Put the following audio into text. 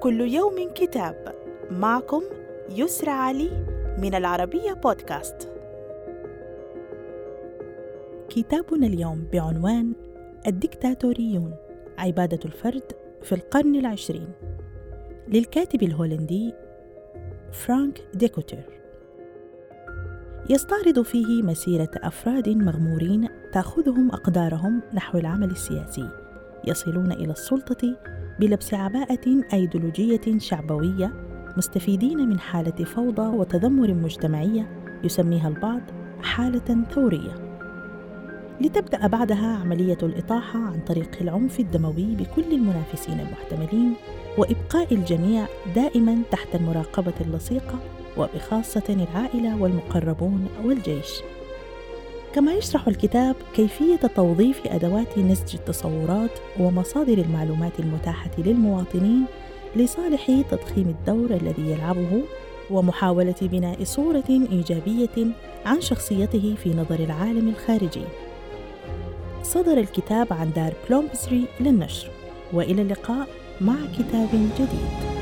كل يوم كتاب. معكم يسرى علي من العربية بودكاست. كتابنا اليوم بعنوان الدكتاتوريون عبادة الفرد في القرن العشرين. للكاتب الهولندي فرانك ديكوتر يستعرض فيه مسيرة أفراد مغمورين تأخذهم أقدارهم نحو العمل السياسي يصلون إلى السلطة بلبس عباءة أيديولوجية شعبوية مستفيدين من حالة فوضى وتذمر مجتمعية يسميها البعض حالة ثورية. لتبدأ بعدها عملية الإطاحة عن طريق العنف الدموي بكل المنافسين المحتملين وإبقاء الجميع دائما تحت المراقبة اللصيقة وبخاصة العائلة والمقربون والجيش. كما يشرح الكتاب كيفية توظيف أدوات نسج التصورات ومصادر المعلومات المتاحة للمواطنين لصالح تضخيم الدور الذي يلعبه ومحاولة بناء صورة إيجابية عن شخصيته في نظر العالم الخارجي. صدر الكتاب عن دار بلومبسري للنشر، وإلى اللقاء مع كتاب جديد.